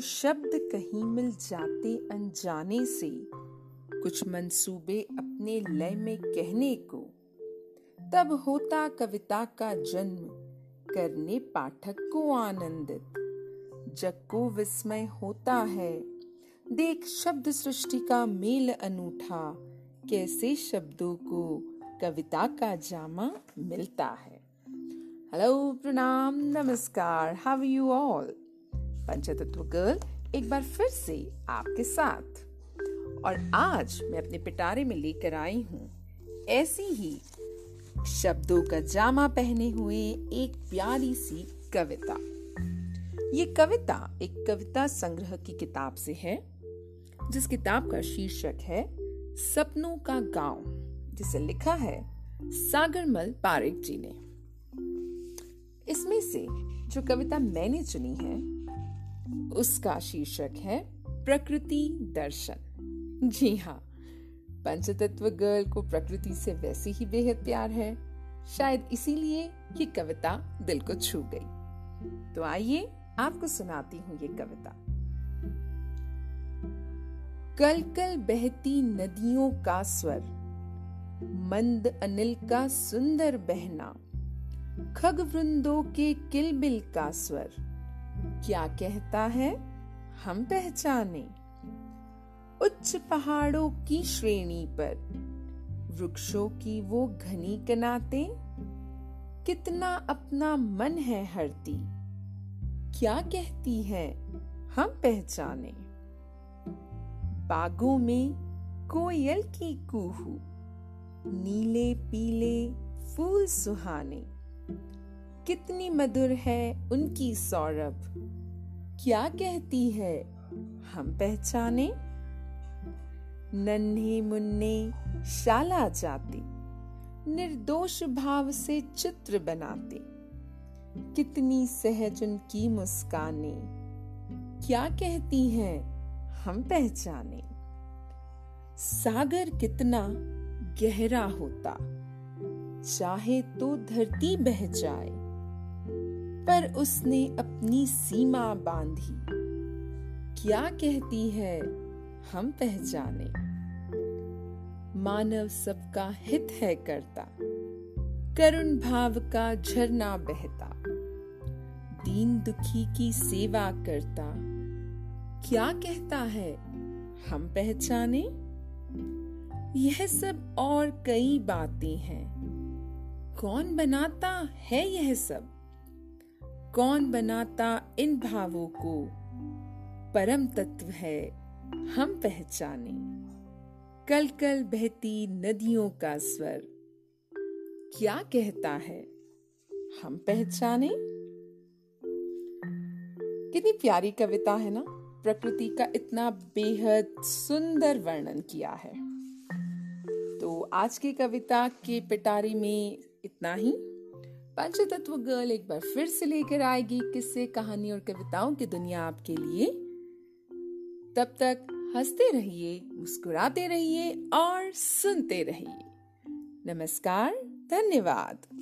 शब्द कहीं मिल जाते अनजाने से, कुछ मंसूबे अपने लय में कहने को। तब होता कविता का जन्म, करने पाठक को आनंदित। जग को विस्मय होता है, देख शब्द सृष्टि का मेल अनूठा, कैसे शब्दों को कविता का जामा मिलता है। हेलो प्रणाम, नमस्कार how you all Panchtatva girl एक बार फिर से आपके साथ। और आज मैं अपने पिटारे में लेकर आई हूँ। ऐसी ही शब्दों का जामा पहने हुए एक प्यारी सी कविता। ये कविता एक कविता संग्रह की किताब से है, जिस किताब का शीर्षक है, सपनों का गाँव, जिसे लिखा है सागरमल पारिक जी ने। इसमें से जो कविता मैंने चुनी है उसका शीर्षक है प्रकृति दर्शन। जी हाँ पंचतत्व गर्ल को प्रकृति से वैसे ही बेहद प्यार है, शायद इसीलिए ये कविता दिल को छू गई। तो आइए आपको सुनाती हूँ ये कविता। कल कल बहती नदियों का स्वर, मंद अनिल का सुंदर बहना, खग वृंदों के किलबिल का स्वर। क्या कहता है? हम पहचाने। उच्च पहाड़ों की श्रेणी पर। वृक्षों की वो घनी कनाते। कितना अपना मन है हरती। क्या कहती है? हम पहचाने। बागों में कोयल की कूहू। नीले पीले फूल सुहाने। कितनी मधुर है उनकी सौरभ। क्या कहती है? हम पहचाने। नन्हे मुन्ने शाला जाते, निर्दोष भाव से चित्र बनाते। कितनी सहज उनकी मुस्काने। क्या कहती हैं? हम पहचाने। सागर कितना गहरा होता, चाहे तो धरती बह जाए। पर उसने अपनी सीमा बांधी। क्या कहती है, हम पहचाने। मानव सबका हित है करता, करुण भाव का झरना बहता। दीन दुखी की सेवा करता। क्या कहता है, हम पहचाने? यह सब और कई बातें हैं। कौन बनाता है यह सब? कौन बनाता इन भावों को? परम तत्व है, हम पहचाने। कल कल बहती नदियों का स्वर। क्या कहता है? हम पहचाने? कितनी प्यारी कविता है ना? प्रकृति का इतना बेहद सुंदर वर्णन किया है। तो आज की कविता के पिटारी में इतना ही। पंचतत्व गर्ल एक बार फिर से लेकर आएगी किस्से, कहानी और कविताओं की दुनिया आपके लिए। तब तक हँसते रहिए, मुस्कुराते रहिए और सुनते रहिए। नमस्कार, धन्यवाद।